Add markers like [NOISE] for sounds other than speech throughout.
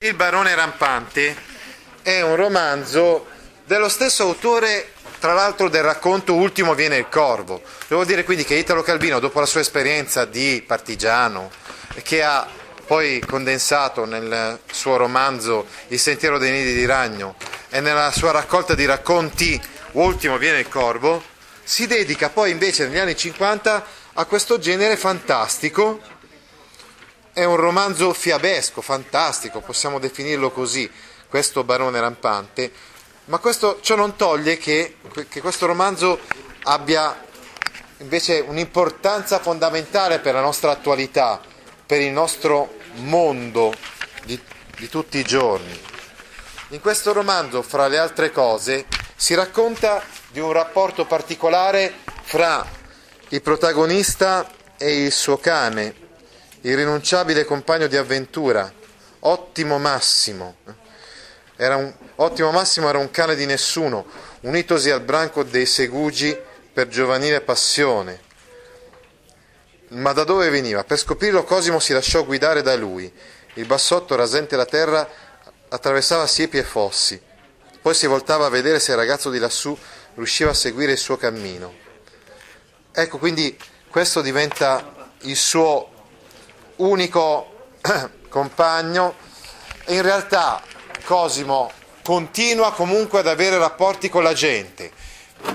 Il barone rampante è un romanzo dello stesso autore, tra l'altro del racconto Ultimo viene il corvo. Devo dire quindi che Italo Calvino, dopo la sua esperienza di partigiano, che ha poi condensato nel suo romanzo Il sentiero dei nidi di ragno e nella sua raccolta di racconti Ultimo viene il corvo, si dedica poi invece negli anni 50 a questo genere fantastico. È un romanzo fiabesco, fantastico, possiamo definirlo così, questo barone rampante, ma questo, ciò non toglie che, che questo romanzo abbia invece un'importanza fondamentale per la nostra attualità, per il nostro mondo di, di tutti i giorni. In questo romanzo, fra le altre cose, si racconta di un rapporto particolare fra il protagonista e il suo cane, irrinunciabile compagno di avventura, Ottimo Massimo. Un, Ottimo Massimo era un cane di nessuno, unitosi al branco dei segugi per giovanile passione. Ma da dove veniva? Per scoprirlo Cosimo si lasciò guidare da lui. Il bassotto, rasente la terra, attraversava siepi e fossi. Poi si voltava a vedere se il ragazzo di lassù riusciva a seguire il suo cammino. Ecco, quindi questo diventa il suo unico [CLEARS THROAT] compagno in realtà Cosimo continua comunque ad avere rapporti con la gente.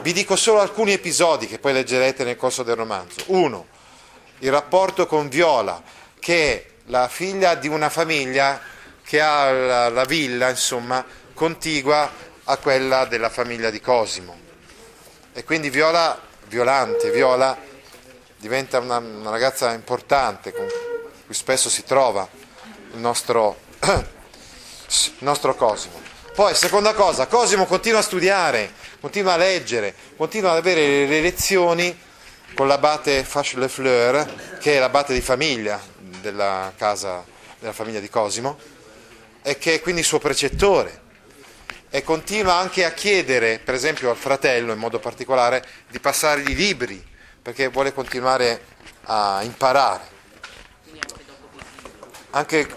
Vi dico solo alcuni episodi che poi leggerete nel corso del romanzo. Uno, il rapporto con Viola, che è la figlia di una famiglia che ha la, la villa, insomma, contigua a quella della famiglia di Cosimo. E quindi Viola, Violante, Viola diventa una, una ragazza importante cui spesso si trova il nostro, [CLEARS THROAT] il nostro Cosimo. Poi, seconda cosa, Cosimo continua a studiare, continua a leggere, continua ad avere le lezioni con l'abate Fache Le che è l'abate di famiglia della casa della famiglia di Cosimo, e che è quindi suo precettore. E continua anche a chiedere, per esempio al fratello in modo particolare, di passargli i libri, perché vuole continuare a imparare. Anche,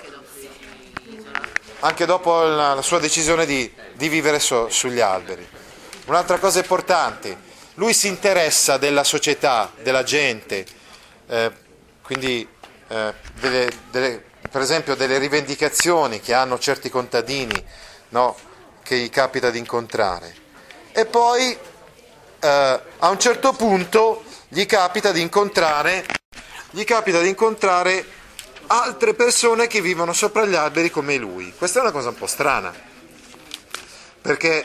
anche dopo la, la, sua decisione di, di vivere so, sugli alberi. Un'altra cosa importante, lui si interessa della società, della gente, eh, quindi eh, delle, delle, per esempio delle rivendicazioni che hanno certi contadini no, che gli capita di incontrare. E poi eh, a un certo punto gli capita di incontrare, gli capita di incontrare altre persone che vivono sopra gli alberi come lui. Questa è una cosa un po' strana, perché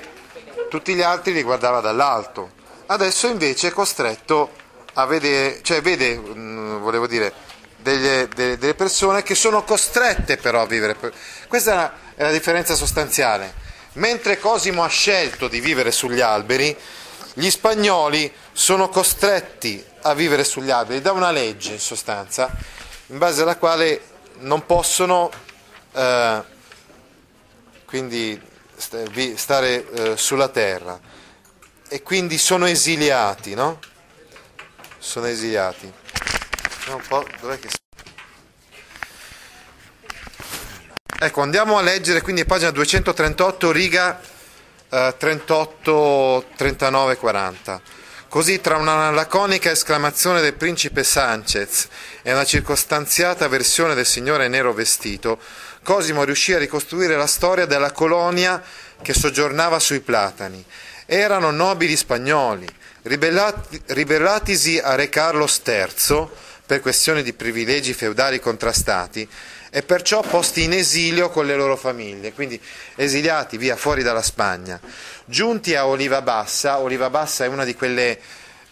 tutti gli altri li guardava dall'alto. Adesso invece è costretto a vedere, cioè vede, volevo dire, delle, delle, delle persone che sono costrette però a vivere. Questa è la, è la differenza sostanziale. Mentre Cosimo ha scelto di vivere sugli alberi, gli spagnoli sono costretti a vivere sugli alberi da una legge in sostanza, in base alla quale non possono eh, quindi stare eh, sulla terra e quindi sono esiliati, no? Sono esiliati. Ecco, andiamo a leggere quindi pagina 238, riga eh, 38, 39, 40. Così tra una laconica esclamazione del principe Sanchez e una circostanziata versione del signore nero vestito, Cosimo riuscì a ricostruire la storia della colonia che soggiornava sui platani. Erano nobili spagnoli, ribellati, ribellatisi a Re Carlos III per questioni di privilegi feudali contrastati e perciò posti in esilio con le loro famiglie, quindi esiliati via fuori dalla Spagna. Giunti a Oliva Bassa, Oliva Bassa è una di quelle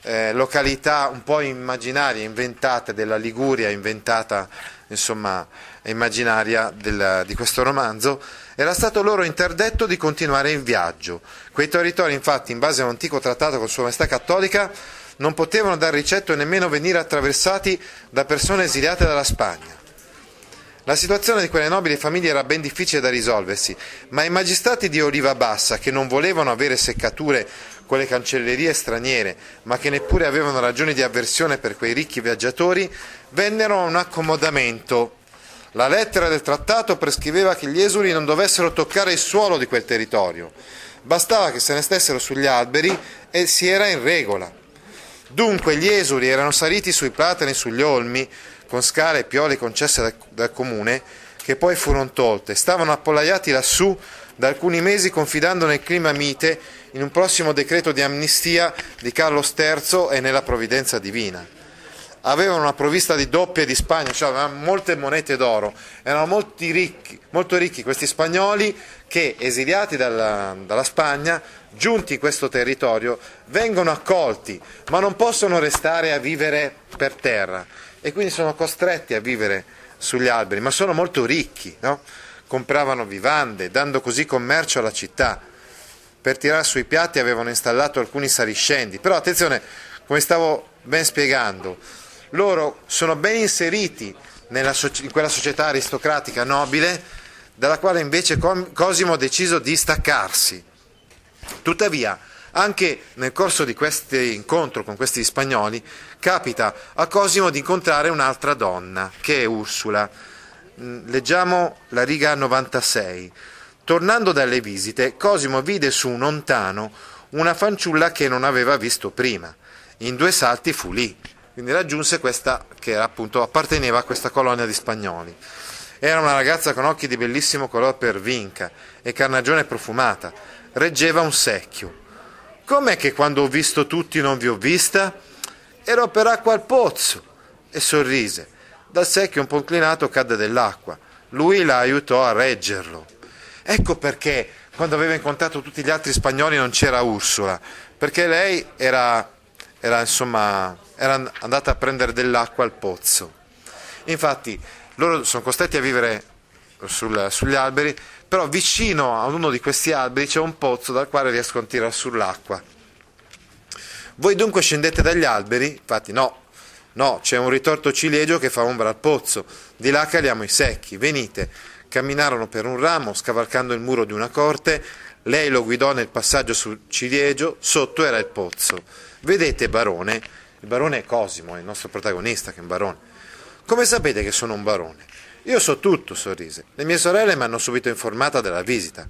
eh, località un po' immaginarie, inventate della Liguria, inventata insomma immaginaria del, di questo romanzo, era stato loro interdetto di continuare in viaggio. Quei territori infatti, in base a un antico trattato con Sua Maestà Cattolica, non potevano dar ricetto e nemmeno venire attraversati da persone esiliate dalla Spagna. La situazione di quelle nobili famiglie era ben difficile da risolversi, ma i magistrati di Oliva Bassa, che non volevano avere seccature con le cancellerie straniere, ma che neppure avevano ragioni di avversione per quei ricchi viaggiatori, vennero a un accomodamento La lettera del trattato prescriveva che gli esuli non dovessero toccare il suolo di quel territorio, bastava che se ne stessero sugli alberi e si era in regola. Dunque gli esuli erano saliti sui platani e sugli olmi, con scale e pioli concesse dal, dal comune, che poi furono tolte, stavano appollaiati lassù da alcuni mesi confidando nel clima mite in un prossimo decreto di amnistia di Carlo III e nella provvidenza divina. Avevano una provvista di doppie di Spagna, cioè avevano molte monete d'oro, erano ricchi, molto ricchi questi spagnoli che, esiliati dalla, dalla Spagna, giunti in questo territorio, vengono accolti, ma non possono restare a vivere per terra e quindi sono costretti a vivere sugli alberi, ma sono molto ricchi, no? compravano vivande, dando così commercio alla città. Per tirare sui piatti avevano installato alcuni saliscendi, però attenzione, come stavo ben spiegando, loro sono ben inseriti nella, in quella società aristocratica nobile, dalla quale invece Cosimo ha deciso di staccarsi. Tuttavia, anche nel corso di questo incontro con questi spagnoli, capita a Cosimo di incontrare un'altra donna, che è Ursula, Mm, leggiamo la riga 96. Tornando dalle visite, Cosimo vide su un ontano una fanciulla che non aveva visto prima. In due salti fu lì, quindi raggiunse questa che appunto apparteneva a questa colonia di spagnoli. Era una ragazza con occhi di bellissimo color per vinca e carnagione profumata. Reggeva un secchio. Com'è che quando ho visto tutti non vi ho vista? Ero per acqua al pozzo. E sorrise dal secchio un po' inclinato cadde dell'acqua. Lui la aiutò a reggerlo. Ecco perché quando aveva incontrato tutti gli altri spagnoli non c'era Ursula, perché lei era, era, insomma, era andata a prendere dell'acqua al pozzo. Infatti loro sono costretti a vivere sul, sugli alberi, però vicino a uno di questi alberi c'è un pozzo dal quale riescono a tirare sull'acqua. Voi dunque scendete dagli alberi? Infatti no, No, c'è un ritorto ciliegio che fa ombra al pozzo, di là caliamo i secchi, venite. Camminarono per un ramo, scavalcando il muro di una corte, lei lo guidò nel passaggio sul ciliegio, sotto era il pozzo. Vedete, barone, il barone è Cosimo, è il nostro protagonista che è un barone. Come sapete che sono un barone? Io so tutto, sorrise. Le mie sorelle mi hanno subito informata della visita.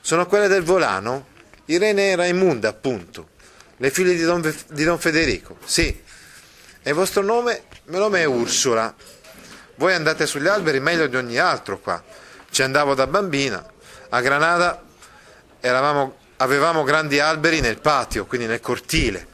Sono quelle del volano? Irene e Raimunda, appunto. Le figlie di Don, di Don Federico. Sì, e il vostro nome? Il nome è Ursula. Voi andate sugli alberi meglio di ogni altro qua. Ci andavo da bambina. A Granada eravamo, avevamo grandi alberi nel patio, quindi nel cortile.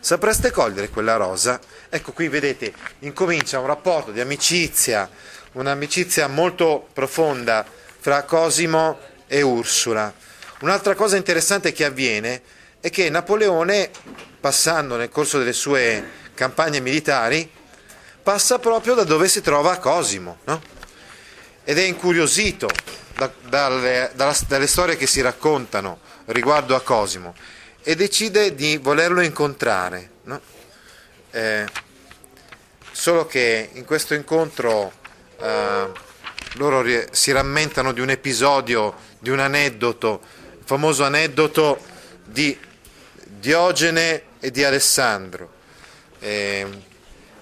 Sapreste cogliere quella rosa? Ecco qui vedete, incomincia un rapporto di amicizia, un'amicizia molto profonda fra Cosimo e Ursula. Un'altra cosa interessante che avviene è che Napoleone passando nel corso delle sue campagne militari, passa proprio da dove si trova Cosimo, no? ed è incuriosito da, dalle, dalla, dalle storie che si raccontano riguardo a Cosimo e decide di volerlo incontrare. No? Eh, solo che in questo incontro eh, loro si rammentano di un episodio, di un aneddoto, il famoso aneddoto di Diogene e di Alessandro. E,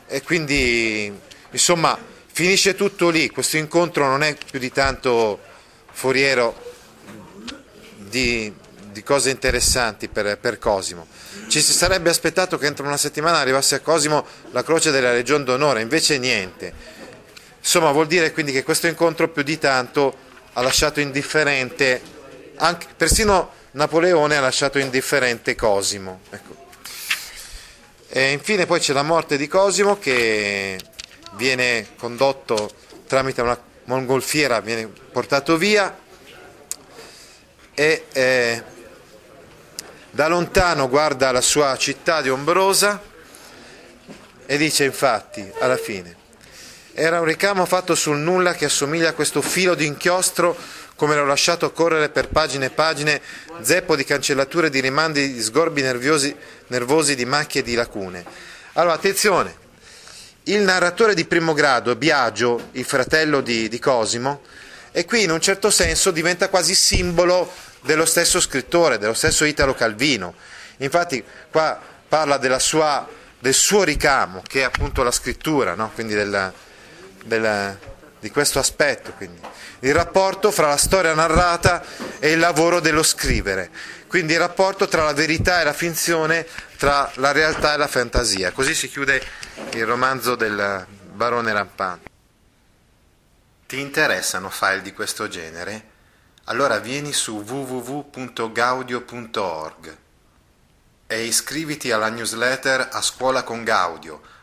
e quindi, insomma, finisce tutto lì. Questo incontro non è più di tanto foriero di, di cose interessanti per, per, Cosimo. Ci si sarebbe aspettato che entro una settimana arrivasse a Cosimo la croce della Legion d'Onore, invece niente. Insomma, vuol dire quindi che questo incontro più di tanto ha lasciato indifferente, anche, persino Napoleone ha lasciato indifferente Cosimo. Ecco. E infine poi c'è la morte di Cosimo che viene condotto tramite una mongolfiera, viene portato via e eh, da lontano guarda la sua città di ombrosa e dice infatti alla fine era un ricamo fatto sul nulla che assomiglia a questo filo di inchiostro come l'ho lasciato correre per pagine e pagine, zeppo di cancellature, di rimandi, di sgorbi nervosi, nervosi di macchie di lacune. Allora, attenzione, il narratore di primo grado, Biagio, il fratello di, di Cosimo, e qui in un certo senso diventa quasi simbolo dello stesso scrittore, dello stesso Italo Calvino. Infatti qua parla sua, del suo ricamo, che è appunto la scrittura, no? quindi della, della di questo aspetto, quindi il rapporto fra la storia narrata e il lavoro dello scrivere, quindi il rapporto tra la verità e la finzione, tra la realtà e la fantasia. Così si chiude il romanzo del barone rampante. Ti interessano file di questo genere? Allora vieni su www.gaudio.org e iscriviti alla newsletter A Scuola con Gaudio